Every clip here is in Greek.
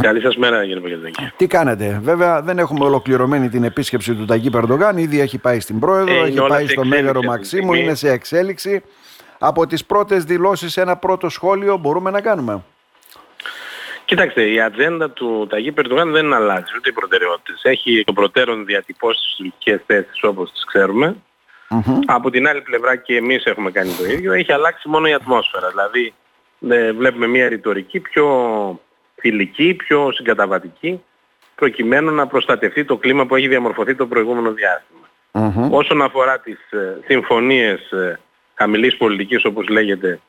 Καλή σας μέρα κύριε Παγκελδάκη. Τι κάνετε; Βέβαια δεν έχουμε ολοκληρωμένη την επίσκεψη του Ταγί Περντογάν. Ήδη έχει πάει στην Πρόεδρο, Ε, είναι έχει όλα πάει σε στο εξέλιξη Μέγαρο αυτή τη Μαξίμου, στιγμή. είναι σε εξέλιξη. Από τις πρώτες δηλώσεις ένα πρώτο σχόλιο μπορούμε να κάνουμε; Κοιτάξτε, η ατζέντα του Ταγί Περτογάν δεν αλλάζει ούτε οι προτεραιότητες. Έχει το προτέρων διατυπώσεις τις τουρκικές θέσεις όπως τις ξέρουμε. Μμμ. Από την άλλη πλευρά και εμείς έχουμε κάνει το ίδιο. Έχει αλλάξει μόνο η ατμόσφαιρα. Δηλαδή ε, βλέπουμε μια ρητορική πιο φιλική, πιο συγκαταβατική προκειμένου να προστατευτεί το κλίμα που έχει διαμορφωθεί το προηγούμενο διάστημα. Μμμ. Όσον αφορά τις ε, συμφωνίες ε, χαμηλής πολιτικής όπως λέγεται,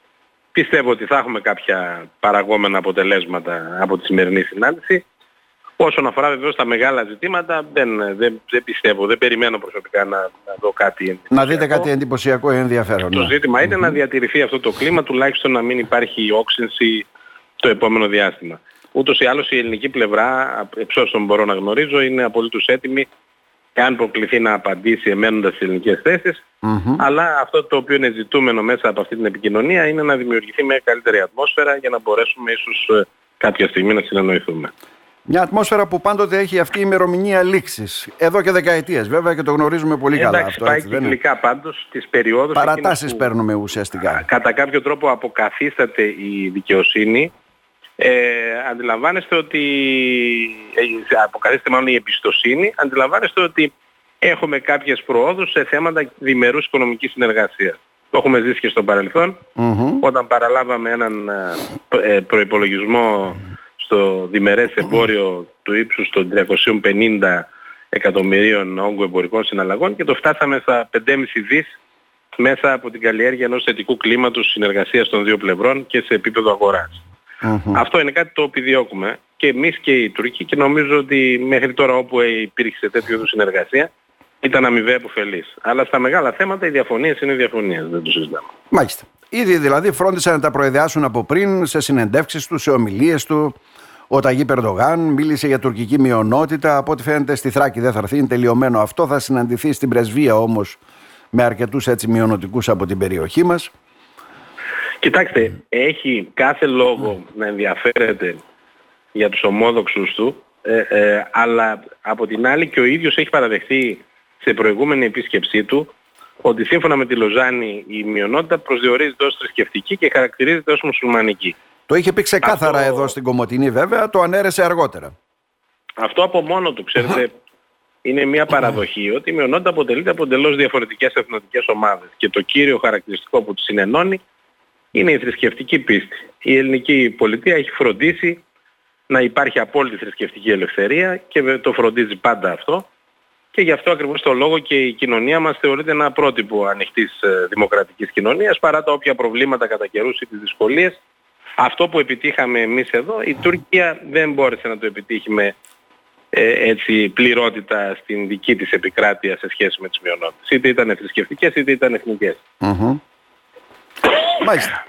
πιστεύω ότι θα έχουμε κάποια παραγόμενα αποτελέσματα από τη σημερινή συνάντηση. Όσον αφορά βεβαίως τα μεγάλα ζητήματα, δεν, δεν, δεν πιστεύω, δεν περιμένω προσωπικά να, να δω κάτι Να εντυπωσιακό. δείτε κάτι εντυπωσιακό ή ενδιαφέρον. Το ναι. ζήτημα είναι να διατηρηθεί αυτό το κλίμα, τουλάχιστον να μην υπάρχει όξυνση το επόμενο διάστημα. Ούτως ή άλλως η ελληνική πλευρά, εξ όσων μπορώ να γνωρίζω, είναι απολύτως έτοιμη εάν προκληθεί να απαντήσει εμένοντας τις ελληνικές θέσεις. Μμμ. Αλλά αυτό το οποίο είναι ζητούμενο μέσα από αυτή την επικοινωνία είναι να δημιουργηθεί μια καλύτερη ατμόσφαιρα για να μπορέσουμε ίσως ε, κάποια στιγμή να συνεννοηθούμε. Μια ατμόσφαιρα που πάντοτε έχει αυτή η ημερομηνία λήξης. Εδώ και δεκαετίες βέβαια και το γνωρίζουμε πολύ καλά Εντάξει, αυτό. πάει έτσι, δεν είναι; κυκλικά πάντως τις περιόδους Παρατάσεις εκείνες που- παίρνουμε ουσιαστικά. κατά κάποιο τρόπο αποκαθίσταται η δικαιοσύνη. Ε, αντιλαμβάνεστε ότι ε, αποκαθίσταται μάλλον η εμπιστοσύνη. Αντιλαμβάνεστε ότι έχουμε κάποιες προόδους σε θέματα διμερούς οικονομικής συνεργασίας. Το έχουμε ζήσει και στο παρελθόν Μμμ. όταν παραλάβαμε έναν ε, ε, προϋπολογισμό στο διμερές εμπόριο του ύψους των 350 εκατομμυρίων όγκου εμπορικών συναλλαγών και το φτάσαμε στα 5,5 δις μέσα από την καλλιέργεια ενός θετικού κλίματος συνεργασίας των δύο πλευρών και σε επίπεδο αγοράς. Μμμ. Αυτό είναι κάτι το επιδιώκουμε και εμείς και οι Τουρκοί και νομίζω ότι μέχρι τώρα όπου υπήρξε τέτοιου είδους συνεργασία ήταν αμοιβαία επωφελής. Αλλά στα μεγάλα θέματα οι διαφωνίες είναι διαφωνίες, δεν το συζητάμε. Μάλιστα. Ήδη δηλαδή φρόντισαν να τα προεδεάσουν από πριν σε συνεντεύξεις τους, σε ομιλίες του. Ο Ταγί Περδογάν μίλησε για τουρκική μειονότητα. Από ό,τι φαίνεται στη Θράκη δεν θα έρθει, είναι τελειωμένο αυτό. Θα συναντηθεί στην πρεσβεία όμως με αρκετούς έτσι μειονοτικούς από την περιοχή μας. Κοιτάξτε, έχει κάθε λόγο να ενδιαφέρεται για τους ομόδοξους του, ε, ε, αλλά από την άλλη και ο ίδιος έχει παραδεχθεί σε προηγούμενη επίσκεψή του ότι σύμφωνα με τη Λοζάνη η μειονότητα προσδιορίζεται ως θρησκευτική και χαρακτηρίζεται ως μουσουλμανική. Το είχε πει ξεκάθαρα Αυτό- εδώ στην Κομωτινή βέβαια, το ανέρεσε αργότερα. Αυτό από μόνο του, ξέρετε, είναι μια παραδοχή ότι η μειονότητα αποτελείται από εντελώς διαφορετικές εθνοτικές ομάδες και το κύριο χαρακτηριστικό που τους συνενώνει είναι η θρησκευτική πίστη. Η ελληνική πολιτεία έχει φροντίσει να υπάρχει απόλυτη θρησκευτική ελευθερία και βε- το φροντίζει πάντα αυτό και γι' αυτό ακριβώς το λόγο και η κοινωνία μας θεωρείται ένα πρότυπο ανοιχτής ε, δημοκρατικής κοινωνίας παρά τα όποια προβλήματα κατά καιρούς ή τις δυσκολίες. Αυτό που επιτύχαμε εμείς εδώ, η Τουρκία δεν μπόρεσε να το επιτύχει με ε, έτσι, πληρότητα στην δική της επικράτεια σε σχέση με τις μειονότητες. Είτε ήταν θρησκευτικές είτε ήταν εθνικές. Μμμ. Μάλιστα.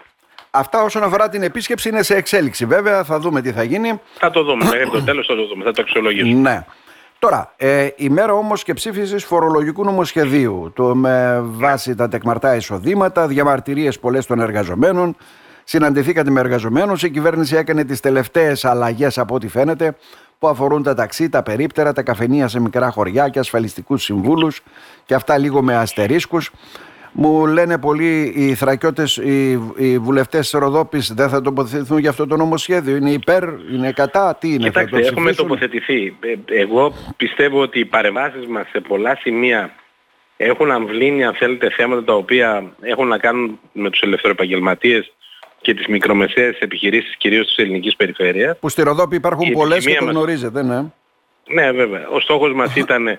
Αυτά όσον αφορά την επίσκεψη είναι σε εξέλιξη. Βέβαια θα δούμε τι θα γίνει. Θα το δούμε. Μέχρι το τέλος θα το δούμε. Θα το αξιολογήσουμε. Ναι. Τώρα, ε, η μέρα όμως και ψήφισης φορολογικού νομοσχεδίου. Το με βάση τα τεκμαρτά εισοδήματα, διαμαρτυρίες πολλές των εργαζομένων. Συναντηθήκατε με εργαζομένους. Η κυβέρνηση έκανε τις τελευταίες αλλαγές από ό,τι φαίνεται που αφορούν τα ταξί, τα περίπτερα, τα καφενεία σε μικρά χωριά και ασφαλιστικούς συμβούλους και αυτά λίγο με αστερίσκους. Μου λένε πολλοί οι θρακιώτες, οι, οι βουλευτές Ροδόπης δεν θα τοποθετηθούν για αυτό το νομοσχέδιο. Είναι υπέρ, είναι κατά, τι είναι, θα Κοιτάξτε, το έχουμε ψηφίσουν; τοποθετηθεί. Ε, Εγώ πιστεύω ότι οι παρεμβάσεις μας σε πολλά σημεία έχουν αμβλύνει, αν θέλετε, θέματα τα οποία έχουν να κάνουν με τους ελευθεροεπαγγελματίες και τις μικρομεσαίες επιχειρήσεις, κυρίως της ελληνικής περιφέρειας. Που στη Ροδόπη υπάρχουν Η πολλές και επιθυμία το μας- γνωρίζετε, ναι. Ναι, βέβαια. Ο στόχος μας ήταν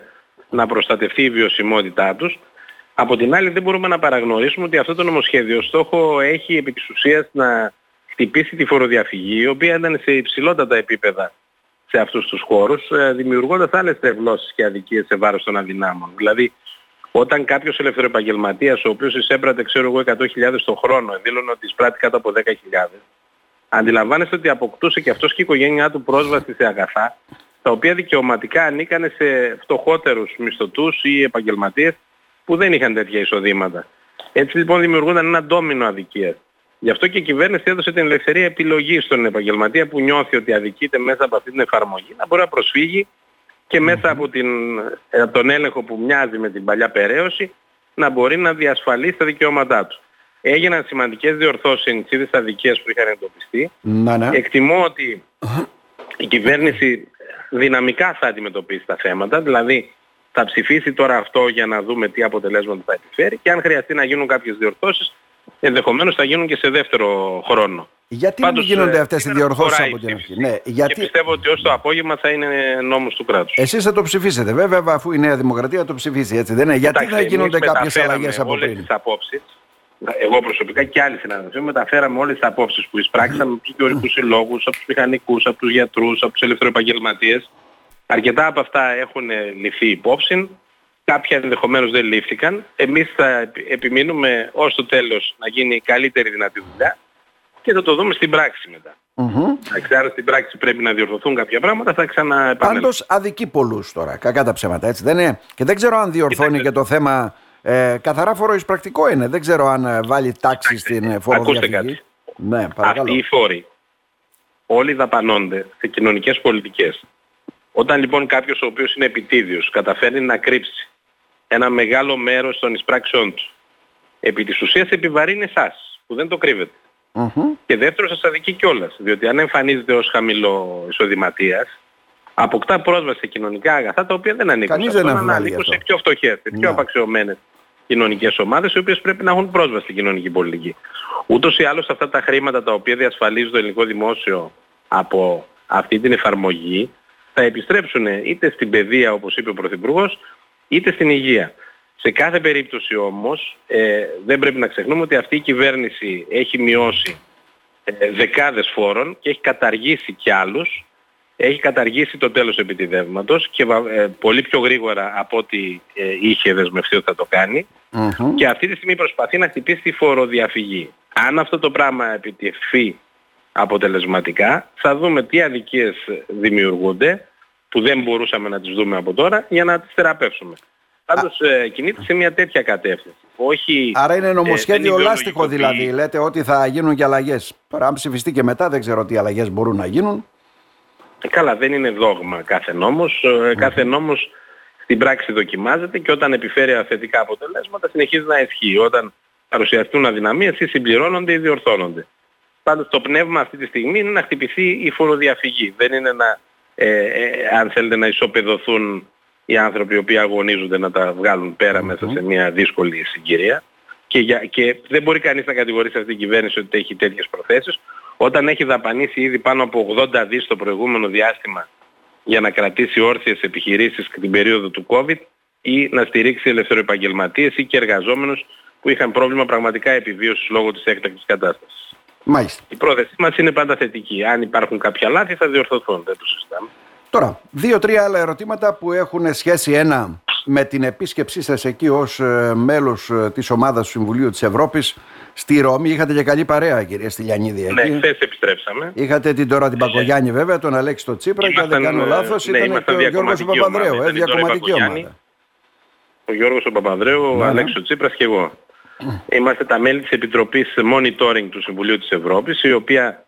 να προστατευτεί η βιωσιμότητά τους. Από την άλλη δεν μπορούμε να παραγνωρίσουμε ότι αυτό το νομοσχέδιο στόχο έχει επί της ουσίας να χτυπήσει τη φοροδιαφυγή, η οποία ήταν σε υψηλότατα επίπεδα σε αυτούς τους χώρους, ε, δημιουργώντας άλλες τρευλώσεις και αδικίες σε βάρος των αδυνάμων. Δηλαδή, όταν κάποιος ελευθεροεπαγγελματίας, ο οποίος εισέπρατε, ξέρω εγώ, 100.000 το χρόνο, δήλωνε ότι εισπράττει κάτω από 10.000, αντιλαμβάνεστε ότι αποκτούσε και αυτός και η οικογένειά του πρόσβαση σε αγαθά, τα οποία δικαιωματικά ανήκανε σε φτωχότερους μισθωτούς ή επαγγελματίες που δεν είχαν τέτοια εισοδήματα. Έτσι λοιπόν δημιουργούνταν ένα ντόμινο αδικίας. Γι' αυτό και η κυβέρνηση έδωσε την ελευθερία επιλογής στον επαγγελματία που νιώθει ότι αδικείται μέσα από αυτή την εφαρμογή να μπορεί να προσφύγει και μέσα από την, ε, τον έλεγχο που μοιάζει με την παλιά περαίωση να μπορεί να διασφαλίσει τα δικαιώματά του. Έγιναν σημαντικές διορθώσεις ενισχύδες αδικίες που είχαν εντοπιστεί. Να, ναι. Εκτιμώ ότι η κυβέρνηση δυναμικά θα αντιμετωπίσει τα θέματα, δηλαδή θα ψηφίσει τώρα αυτό για να δούμε τι αποτελέσματα θα επιφέρει και αν χρειαστεί να γίνουν κάποιες διορθώσεις ενδεχομένως θα γίνουν και σε δεύτερο χρόνο. Γιατί Πάντως, δεν γίνονται ε, αυτές οι διορθώσεις από την αρχή; Ναι, γιατί... Και πιστεύω ότι ως το απόγευμα θα είναι νόμος του κράτους. Εσείς θα το ψηφίσετε βέβαια αφού η Νέα Δημοκρατία το ψηφίσει έτσι δεν είναι; Γιατί δεν γίνονται κάποιες αλλαγές από πριν; Τις απόψεις, εγώ προσωπικά και άλλοι συναδελφοί μεταφέραμε όλες τις απόψεις που εισπράξαμε από τους γεωργικούς συλλόγους, από τους μηχανικούς, από τους γιατρούς, από τους ελευθεροεπαγγελματίες. Αρκετά από αυτά έχουν ληφθεί υπόψη κάποια ενδεχομένως δεν λήφθηκαν. Εμείς θα επιμείνουμε ως το τέλος να γίνει η καλύτερη δυνατή δουλειά και θα το δούμε στην πράξη μετά. Mm-hmm. Άρα στην πράξη πρέπει να διορθωθούν κάποια πράγματα, θα ξαναεπανέλθουμε. Πάντως αδικεί πολλούς τώρα, κακά τα ψέματα, έτσι δεν είναι; Και δεν ξέρω αν διορθώνει και το θέμα, ε, καθαρά φοροεισπρακτικό είναι, δεν ξέρω αν ε, βάλει τάξη στην φοροδιαφυγή. Ακούστε κάτι. Ναι, Αυτοί οι φόροι όλοι δαπανώνται σε κοινωνικές πολιτικές. Όταν λοιπόν κάποιος ο οποίος είναι επιτίδιος καταφέρνει να κρύψει ένα μεγάλο μέρος των εισπράξεών του. Επί της ουσίας επιβαρύνει εσάς, που δεν το κρύβετε. Και δεύτερο σας αδικεί κιόλας, διότι αν εμφανίζεται ως χαμηλό εισοδηματίας, αποκτά πρόσβαση σε κοινωνικά αγαθά τα οποία δεν ανήκουν Κανείς σε αυτό, δεν ανήκουν σε πιο φτωχές, σε πιο ναι. απαξιωμένες κοινωνικές ομάδες, οι οποίες πρέπει να έχουν πρόσβαση στην κοινωνική πολιτική. Ούτως ή άλλως αυτά τα χρήματα τα οποία διασφαλίζει το ελληνικό δημόσιο από αυτή την εφαρμογή θα επιστρέψουν είτε στην παιδεία όπως είπε ο Πρωθυπουργός είτε στην υγεία. Σε κάθε περίπτωση όμως ε, δεν πρέπει να ξεχνούμε ότι αυτή η κυβέρνηση έχει μειώσει ε, δεκάδες φόρων και έχει καταργήσει κι άλλους. Έχει καταργήσει το τέλος επιτιδεύματος και ε, πολύ πιο γρήγορα από ό,τι ε, είχε δεσμευτεί ότι θα το κανει Και αυτή τη στιγμή προσπαθεί να χτυπήσει τη φοροδιαφυγή. Αν αυτό το πράγμα επιτευχθεί αποτελεσματικά θα δούμε τι αδικίες δημιουργούνται που δεν μπορούσαμε να τις δούμε από τώρα για να τις θεραπεύσουμε. Πάντως ε, κινείται σε μια τέτοια κατεύθυνση. Όχι, Άρα είναι νομοσχέδιο ε, λάστιχο δηλαδή. Λέτε ότι θα γίνουν και αλλαγές. Αν ψηφιστεί και μετά δεν ξέρω τι αλλαγές μπορούν να γίνουν. Ε, καλά δεν είναι δόγμα κάθε νόμος. Ε, κάθε νόμος στην πράξη δοκιμάζεται και όταν επιφέρει αθετικά αποτελέσματα συνεχίζει να ισχύει. Όταν παρουσιαστούν αδυναμίες ή συμπληρώνονται ή διορθώνονται. Πάντως το πνεύμα αυτή τη στιγμή είναι να χτυπηθεί η φοροδιαφυγή. Δεν είναι να ε, ε, αν θέλετε να ισοπεδωθούν οι άνθρωποι οι οποίοι αγωνίζονται να τα βγάλουν μέσα σε μια δύσκολη συγκυρία. Και, για, και δεν μπορεί κανείς να κατηγορήσει αυτή την κυβέρνηση ότι έχει τέτοιες προθέσεις όταν έχει δαπανίσει ήδη πάνω από 80 δις το προηγούμενο διάστημα για να κρατήσει όρθιες επιχειρήσεις την περίοδο του COVID ή να στηρίξει ελευθεροεπαγγελματίες ή και εργαζόμενους που είχαν πρόβλημα πραγματικά επιβίωσης λόγω της έκτακτης κατάστασης. Μάλιστα. Η πρόθεσή μας είναι πάντα θετική. Αν υπάρχουν κάποια λάθη θα διορθωθούν, δεν το συζητάμε. Τώρα, δύο-τρία άλλα ερωτήματα που έχουν σχέση ένα με την επίσκεψή σας εκεί ως ε, μέλος ε, της ομάδας του Συμβουλίου της Ευρώπης στη Ρώμη. Είχατε και καλή παρέα κυρία Στυλιανίδη εκεί. Ναι, χθες επιστρέψαμε. Είχατε την τώρα την Πακογιάννη βέβαια, τον Αλέξη το Τσίπρα και αν δεν κάνω λάθος ναι, ήταν και ο Γιώργος Παπανδρέου, ε, διακομματική ομάδα. Ο Γιώργος ο Παπανδρέου, ο ναι, ναι. Αλέξης ο Τσίπρας και εγώ. Είμαστε τα μέλη της Επιτροπής Monitoring του Συμβουλίου της Ευρώπης, η οποία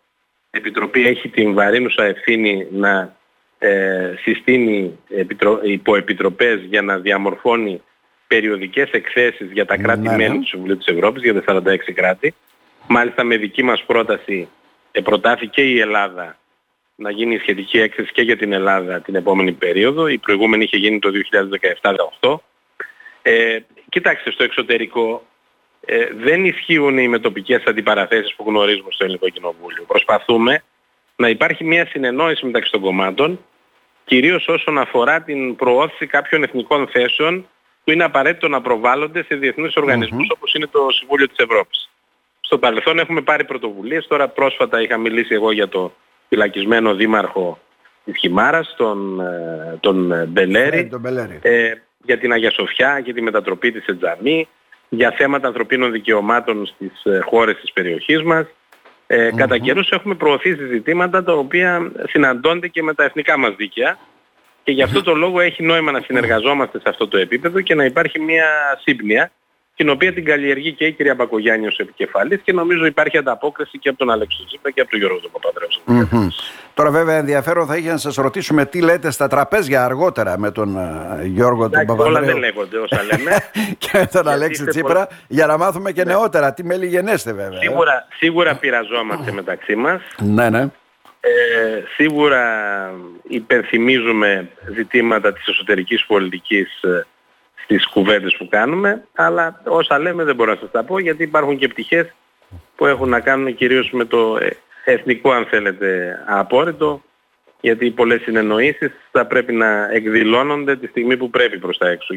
Επιτροπή έχει την βαρύνουσα ευθύνη να ε, συστήνει επιτρο... υποεπιτροπές για να διαμορφώνει περιοδικές εκθέσεις για τα ναι, κράτη-μέλη ναι. του Συμβουλίου της Ευρώπης, για τα 46 κράτη. Μάλιστα με δική μας πρόταση ε, προτάθηκε η Ελλάδα να γίνει σχετική έκθεση και για την Ελλάδα την επόμενη περίοδο. Η προηγούμενη είχε γίνει το 2017-2018. Ε, κοιτάξτε, στο εξωτερικό ε, δεν ισχύουν οι μετοπικές αντιπαραθέσεις που γνωρίζουμε στο Ελληνικό Κοινοβούλιο. Προσπαθούμε να υπάρχει μια συνεννόηση μεταξύ των κομμάτων, κυρίως όσον αφορά την προώθηση κάποιων εθνικών θέσεων που είναι απαραίτητο να προβάλλονται σε διεθνείς οργανισμούς mm-hmm. όπως είναι το Συμβούλιο της Ευρώπης. Στο παρελθόν έχουμε πάρει πρωτοβουλίες, τώρα πρόσφατα είχα μιλήσει εγώ για το φυλακισμένο δήμαρχο της Χιμάρας, τον, ε, τον Μπελέρη, ε, για την Αγία Σοφιά, για τη μετατροπή της Ετζαμή, για θέματα ανθρωπίνων δικαιωμάτων στις ε, χώρες της περιοχής μας. Ε, mm Κατά καιρούς έχουμε προωθήσει ζητήματα τα οποία συναντώνται και με τα εθνικά μας δίκαια. Και γι' αυτό το λόγο έχει νόημα να συνεργαζόμαστε σε αυτό το επίπεδο και να υπάρχει μια σύμπνοια την οποία την καλλιεργεί και η κυρία Μπακογιάννη ως επικεφαλής και νομίζω υπάρχει ανταπόκριση και από τον Αλέξο Ζήπρα και από τον Γιώργο τον Παπαδρέου. Τώρα βέβαια ενδιαφέρον θα είχε να σας ρωτήσουμε τι λέτε στα τραπέζια αργότερα με τον uh, Γιώργο τον Παπαδρέου. Όλα δεν λέγονται όσα λέμε. και με τον Αλέξη Τσίπρα για να μάθουμε και ναι. νεότερα τι μέλη γενέστε βέβαια. Ε. Σίγουρα, σίγουρα πειραζόμαστε μεταξύ μας. Ναι, ναι. Ε, σίγουρα υπενθυμίζουμε ζητήματα της εσωτερικής πολιτικής ε, στις κουβέντες που κάνουμε, αλλά όσα λέμε δεν μπορώ να σας τα πω γιατί υπάρχουν και πτυχές που έχουν να κάνουν κυρίως με το ε, εθνικό αν θέλετε απόρριτο γιατί πολλές συνεννοήσεις θα πρέπει να εκδηλώνονται τη στιγμή που πρέπει προς τα έξω.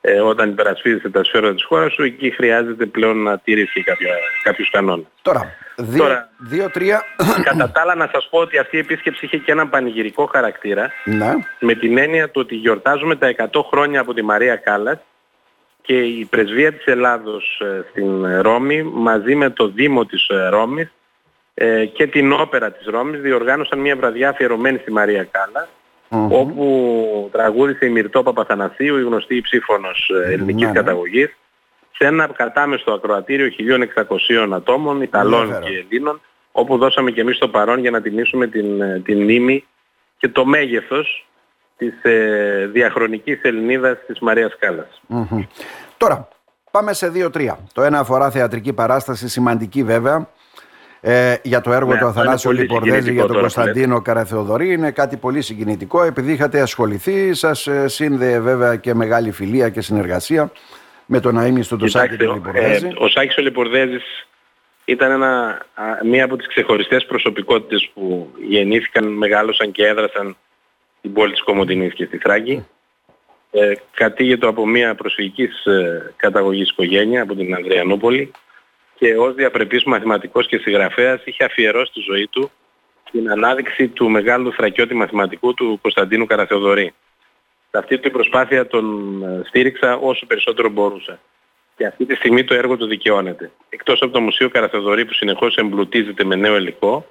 ε, όταν υπερασπίζεσαι τα σφαίρα της χώρας σου, εκεί χρειάζεται πλέον να τηρήσει κάποια, κάποιους κανόνες. Τώρα, δύο, Τώρα, δύο, τρία... Κατά τα άλλα να σας πω ότι αυτή η επίσκεψη είχε και έναν πανηγυρικό χαρακτήρα ναι. με την έννοια του ότι γιορτάζουμε τα 100 χρόνια από τη Μαρία Κάλλας και η πρεσβεία της Ελλάδος ε, στην Ρώμη μαζί με το Δήμο της ε, Ρώμης ε, και την όπερα της Ρώμης διοργάνωσαν μια βραδιά αφιερωμένη στη Μαρία όπου τραγούδισε η Μυρτώ Παπαθανασίου, η γνωστή ψήφωνος ε, ελληνικής mm-hmm. καταγωγής σε ένα κατάμεστο ακροατήριο 1.600 ατόμων, Ιταλών και Ελλήνων όπου δώσαμε και εμείς το παρόν για να τιμήσουμε την, ε, την μνήμη και το μέγεθος της ε, διαχρονικής Ελληνίδας της Μαρίας Τώρα, πάμε σε δύο-τρία. Το ένα αφορά θεατρική παράσταση, σημαντική βέβαια, ε, για το έργο ναι, του Αθανάσιου Λιπορδέζη για τον Κωνσταντίνο Καραθεοδωρή. Είναι κάτι πολύ συγκινητικό. Επειδή είχατε ασχοληθεί, σας ε, σύνδεε βέβαια και μεγάλη φιλία και συνεργασία με τον αείμνηστο του Σάκη του Λιπορδέζη. Ε, ο Σάκης ο Λιπορδέζης ήταν ένα, μία από τις ξεχωριστές προσωπικότητες που γεννήθηκαν, μεγάλωσαν και έδρασαν στην πόλη της Κομωτινής και στη Θράκη. Ε, κατήγετο από μια προσφυγικής ε, καταγωγής οικογένεια από την Ανδριανούπολη και ως διαπρεπής μαθηματικός και συγγραφέας είχε αφιερώσει τη ζωή του στην ανάδειξη του μεγάλου θρακιώτη μαθηματικού του Κωνσταντίνου Καραθεοδωρή. Σε αυτή την προσπάθεια τον ε, στήριξα όσο περισσότερο μπορούσα. Και αυτή τη στιγμή το έργο του δικαιώνεται. Εκτός από το Μουσείο Καραθεοδωρή που συνεχώς εμπλουτίζεται με νέο υλικό,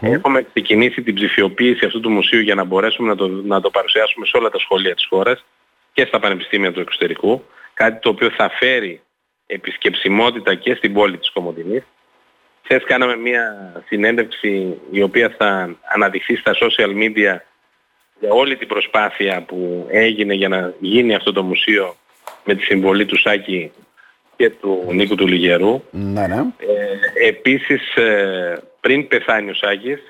έχουμε ξεκινήσει την ψηφιοποίηση αυτού του μουσείου για να μπορέσουμε να το, να το παρουσιάσουμε σε όλα τα σχολεία της χώρας και στα πανεπιστήμια του εξωτερικού. Κάτι το οποίο θα φέρει επισκεψιμότητα και στην πόλη της Κομωτινής. Χθες κάναμε μια συνέντευξη η οποία θα αναδειχθεί στα social media για όλη την προσπάθεια που έγινε για να γίνει αυτό το μουσείο με τη συμβολή του Σάκη και του Νίκου του Λιγερού. Ναι, ναι. Ε, επίσης ε, πριν πεθάνει ο Σάκης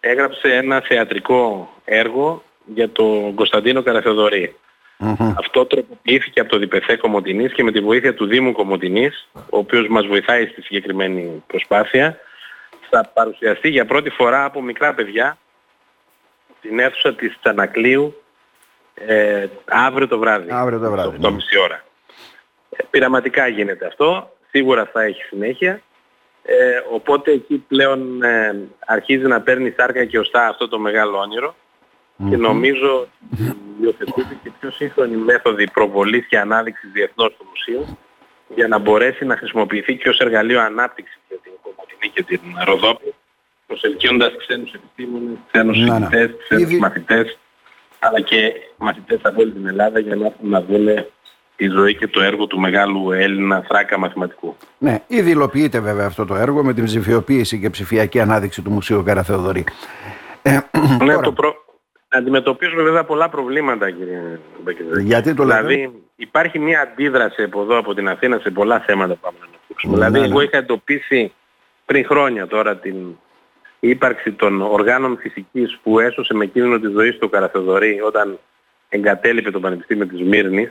έγραψε ένα θεατρικό έργο για τον Κωνσταντίνο Καραθεοδωρή. Mm-hmm. Αυτό τροποποιήθηκε από το ΔΠΘ Κομωτινής και με τη βοήθεια του Δήμου Κομωτινής, ο οποίος μας βοηθάει στη συγκεκριμένη προσπάθεια, θα παρουσιαστεί για πρώτη φορά από μικρά παιδιά στην αίθουσα της Τσανακλείου ε, αύριο το βράδυ. Αύριο το βράδυ. Το ναι. μισή ώρα. Ε, πειραματικά γίνεται αυτό, σίγουρα θα έχει συνέχεια. Ε, οπότε εκεί πλέον ε, αρχίζει να παίρνει σάρκα και οστά αυτό το μεγάλο όνειρο και νομίζω υιοθετείται και πιο σύγχρονη μέθοδη προβολής και ανάδειξης διεθνώς του μουσείου για να μπορέσει να χρησιμοποιηθεί και ως εργαλείο ανάπτυξης για την Κομωτινή και την Ροδόπη προσελκύοντας ξένους επιστήμονες, ξένους ναι, ναι. ξένους μαθητές αλλά και μαθητές από όλη την Ελλάδα για να έρθουν να δουν τη ζωή και το έργο του μεγάλου Έλληνα θράκα μαθηματικού. Ναι, ήδη υλοποιείται βέβαια αυτό το έργο με την ψηφιοποίηση και ψηφιακή ανάδειξη του Μουσείου Καραθεοδωρή. Ε, ναι, το, προ... Αντιμετωπίζουμε βέβαια πολλά προβλήματα κύριε Μπεκεζέ. Γιατί το λέτε; Δηλαδή υπάρχει μια αντίδραση από εδώ από την Αθήνα σε πολλά θέματα που πάμε να αναπτύξουμε. Ναι, δηλαδή ναι. εγώ είχα εντοπίσει πριν χρόνια τώρα την ύπαρξη των οργάνων φυσικής που έσωσε με κίνδυνο της ζωής του Καραθεδωρή όταν εγκατέλειπε το Πανεπιστήμιο της μυρνης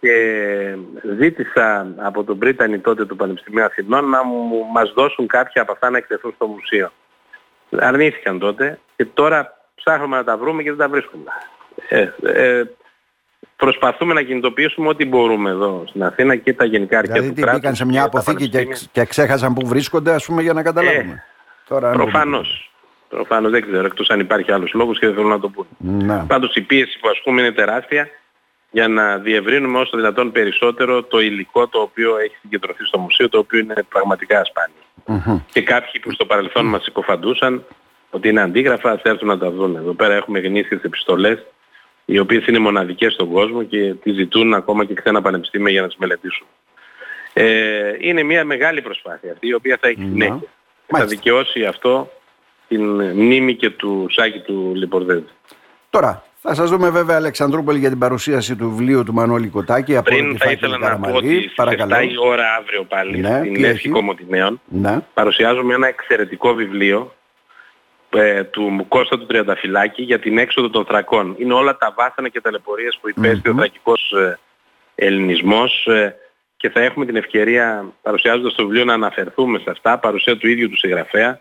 και ζήτησα από τον Πρίτανη τότε του Πανεπιστημίου Αθηνών να μου, μας δώσουν κάποια από αυτά να εκτεθούν στο μουσείο. Αρνήθηκαν τότε και τώρα ψάχνουμε να τα βρούμε και δεν τα βρίσκουμε. Ε, ε, προσπαθούμε να κινητοποιήσουμε ό,τι μπορούμε εδώ στην Αθήνα και τα γενικά αρχαία δηλαδή, του κράτους. σε μια αποθήκη και, και ξέχασαν που βρίσκονται ας πούμε για να καταλάβουμε. Ε, Τώρα, προφανώς. Προφανώς δεν ξέρω εκτός αν υπάρχει άλλος λόγος και δεν θέλω να το πούμε. Να. Πάντως η πίεση που ασκούμε είναι τεράστια για να διευρύνουμε όσο δυνατόν περισσότερο το υλικό το οποίο έχει συγκεντρωθεί στο μουσείο, το οποίο είναι πραγματικά Και κάποιοι που στο παρελθόν μας υποφαντούσαν ότι είναι αντίγραφα, ας έρθουν να τα δουν. Εδώ πέρα έχουμε γνήσιες επιστολές οι οποίες είναι μοναδικές στον κόσμο και τις ζητούν ακόμα και ξένα πανεπιστήμια για να τις μελετήσουν. Ε, είναι μια μεγάλη προσπάθεια αυτή η οποία θα έχει συνέχεια. Θα δικαιώσει αυτό την μνήμη και του Σάκη του Λιπορδέδη. Τώρα, θα σας δούμε βέβαια Αλεξανδρούπολη για την παρουσίαση του βιβλίου του Μανώλη Κοτάκη. Από Πριν θα ήθελα να πω ότι στις 7 η ώρα αύριο πάλι ναι, στην Λέσχη Κομωτινέων ναι. παρουσιάζουμε ένα εξαιρετικό βιβλίο ε, του Κώστα του Τριανταφυλάκη για την έξοδο των θρακών. Είναι όλα τα βάσανα και ταλαιπωρίες που υπέστη ο θρακικός ε, ελληνισμός ε, και θα έχουμε την ευκαιρία παρουσιάζοντας το βιβλίο να αναφερθούμε σε αυτά, παρουσία του ίδιου του συγγραφέα.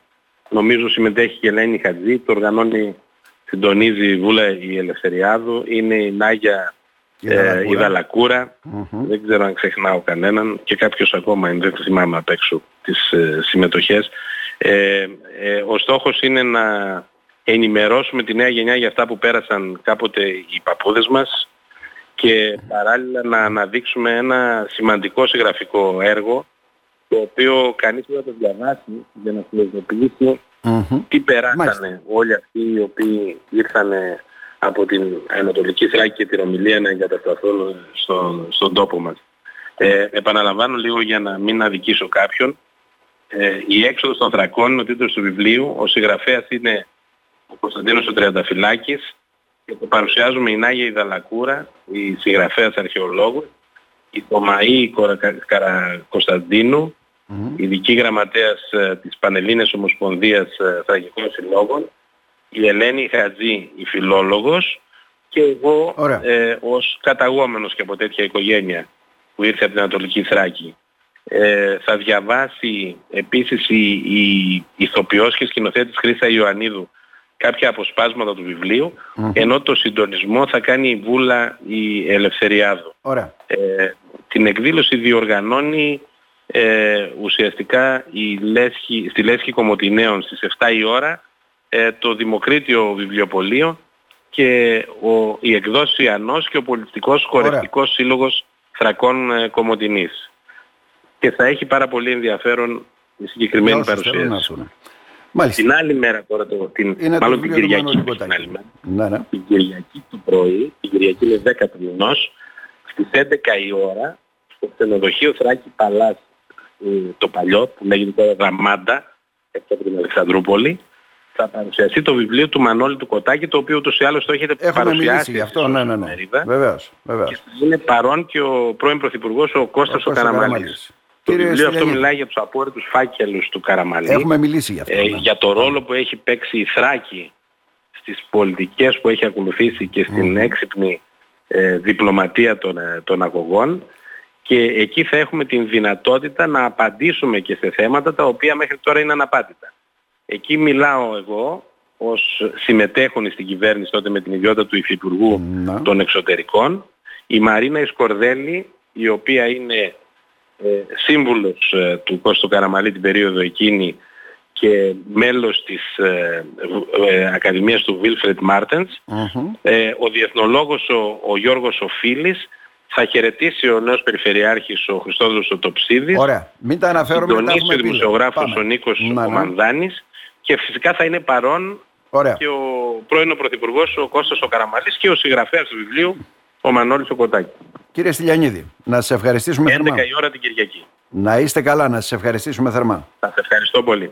Νομίζω συμμετέχει και η Ελένη Χατζή, το οργανώνει, συντονίζει η Βούλα η Ελευθεριάδου, είναι η Νάγια ε, η Δαλακούρα, δεν ξέρω αν ξεχνάω κανέναν. Και κάποιος ακόμα είναι, δεν θυμάμαι απ' έξω τις ε, συμμετοχές. Ε, ε, ο στόχος είναι να ενημερώσουμε τη νέα γενιά για αυτά που πέρασαν κάποτε οι παππούδες μας και παράλληλα να αναδείξουμε ένα σημαντικό συγγραφικό έργο το οποίο κανείς δεν θα το διαβάσει για να φιλοσοφησει τι περάσανε όλοι αυτοί οι οποίοι ήρθαν από την Ανατολική Θράκη και την Ομιλία να εγκατασταθούν στον, στον τόπο μας. Ε, επαναλαμβάνω λίγο για να μην αδικήσω κάποιον. Ε, η έξοδος των Θρακών είναι ο τίτλος του βιβλίου. Ο συγγραφέας είναι ο Κωνσταντίνος ο Τριανταφυλάκης και το παρουσιάζουμε η Νάγια Ιδαλακούρα, η συγγραφέας αρχαιολόγου, η Θωμαή Καρακωνσταντίνου, mm-hmm. ειδική γραμματέας ε, της Πανελλήνες Ομοσπονδίας ε, Θραγικών Συλλόγων, η Ελένη Χατζή, η φιλόλογος και εγώ ε, ως καταγόμενος και από τέτοια οικογένεια που ήρθε από την Ανατολική Θράκη. Ε, θα διαβάσει επίσης η, η ηθοποιός και σκηνοθέτης Χρύσα Ιωαννίδου κάποια αποσπάσματα του βιβλιου ενώ το συντονισμό θα κάνει η Βούλα η Ελευθεριάδου. Ωραία. Ε, την εκδήλωση διοργανώνει ε, ουσιαστικά η Λέσχη, στη Λέσχη Κομωτινέων στις 7 η ώρα ε, το Δημοκρίτιο Βιβλιοπωλείο και ο, η εκδόση Ιαννός και ο Πολιτιστικός Χορευτικός Σύλλογος Θρακών ε, Κομωτινής. Και θα έχει πάρα πολύ ενδιαφέρον η συγκεκριμένη παρουσίαση. Μάλιστα. Την άλλη μέρα τώρα, το, την, είναι μάλλον την Κυριακή, την άλλη μέρα, ναι, ναι. την Κυριακή του πρωί, την Κυριακή είναι 10 του μηνός, στις 11 η ώρα, στο ξενοδοχείο Θράκη Παλάς, ε, το παλιό, που λέγεται τώρα Γραμμάντα, έξω από την Αλεξανδρούπολη, θα παρουσιαστεί το βιβλίο του Μανώλη του Κοτάκη, το οποίο ούτως ή άλλως το έχετε Έχουμε παρουσιάσει. Γι αυτό, ναι, ναι, ναι. Βεβαίως, βεβαίως. Και είναι παρόν και ο πρώην Πρωθυπουργός ο Κώστας ο, ο Καραμαλής. Το Κύριε βιβλίο αυτό μιλάει για τους απόρριτους φάκελους του Καραμαλή. Έχουμε μιλήσει για αυτό. Ε, ναι. Για το ρόλο που έχει παίξει η Θράκη στις πολιτικές που έχει ακολουθήσει και στην mm. έξυπνη ε, διπλωματία των, ε, των αγωγών και εκεί θα έχουμε την δυνατότητα να απαντήσουμε και σε θέματα τα οποία μέχρι τώρα είναι αναπάντητα. Εκεί μιλάω εγώ ως συμμετέχον στην κυβέρνηση τότε με την ιδιότητα του Υφυπουργού των Εξωτερικών, η Μαρίνα Ισκορδέλη, η οποία είναι ε, σύμβουλος ε, του Κώστο Καραμαλή την περίοδο εκείνη και μέλος της ε, ε Ακαδημίας του Βίλφρετ ο διεθνολόγος ο, ο Γιώργος Οφίλης, θα χαιρετήσει ο νέος Περιφερειάρχης ο Χριστόδουλος ο Τοψίδης, Ωραία. Μην τα αναφέρουμε, ο δημοσιογράφος ο Νίκος ο Μανδάνης και φυσικά θα είναι παρόν Ωραία. και ο πρώην ο Πρωθυπουργός ο Κώστας ο Καραμαλής και ο συγγραφέας του βιβλίου ο Μανώλης ο Κοτάκης. Κύριε Στυλιανίδη, να σας ευχαριστήσουμε 11 θερμά. 11 η ώρα την Κυριακή. Να είστε καλά, να σας ευχαριστήσουμε θερμά. Σας ευχαριστώ πολύ.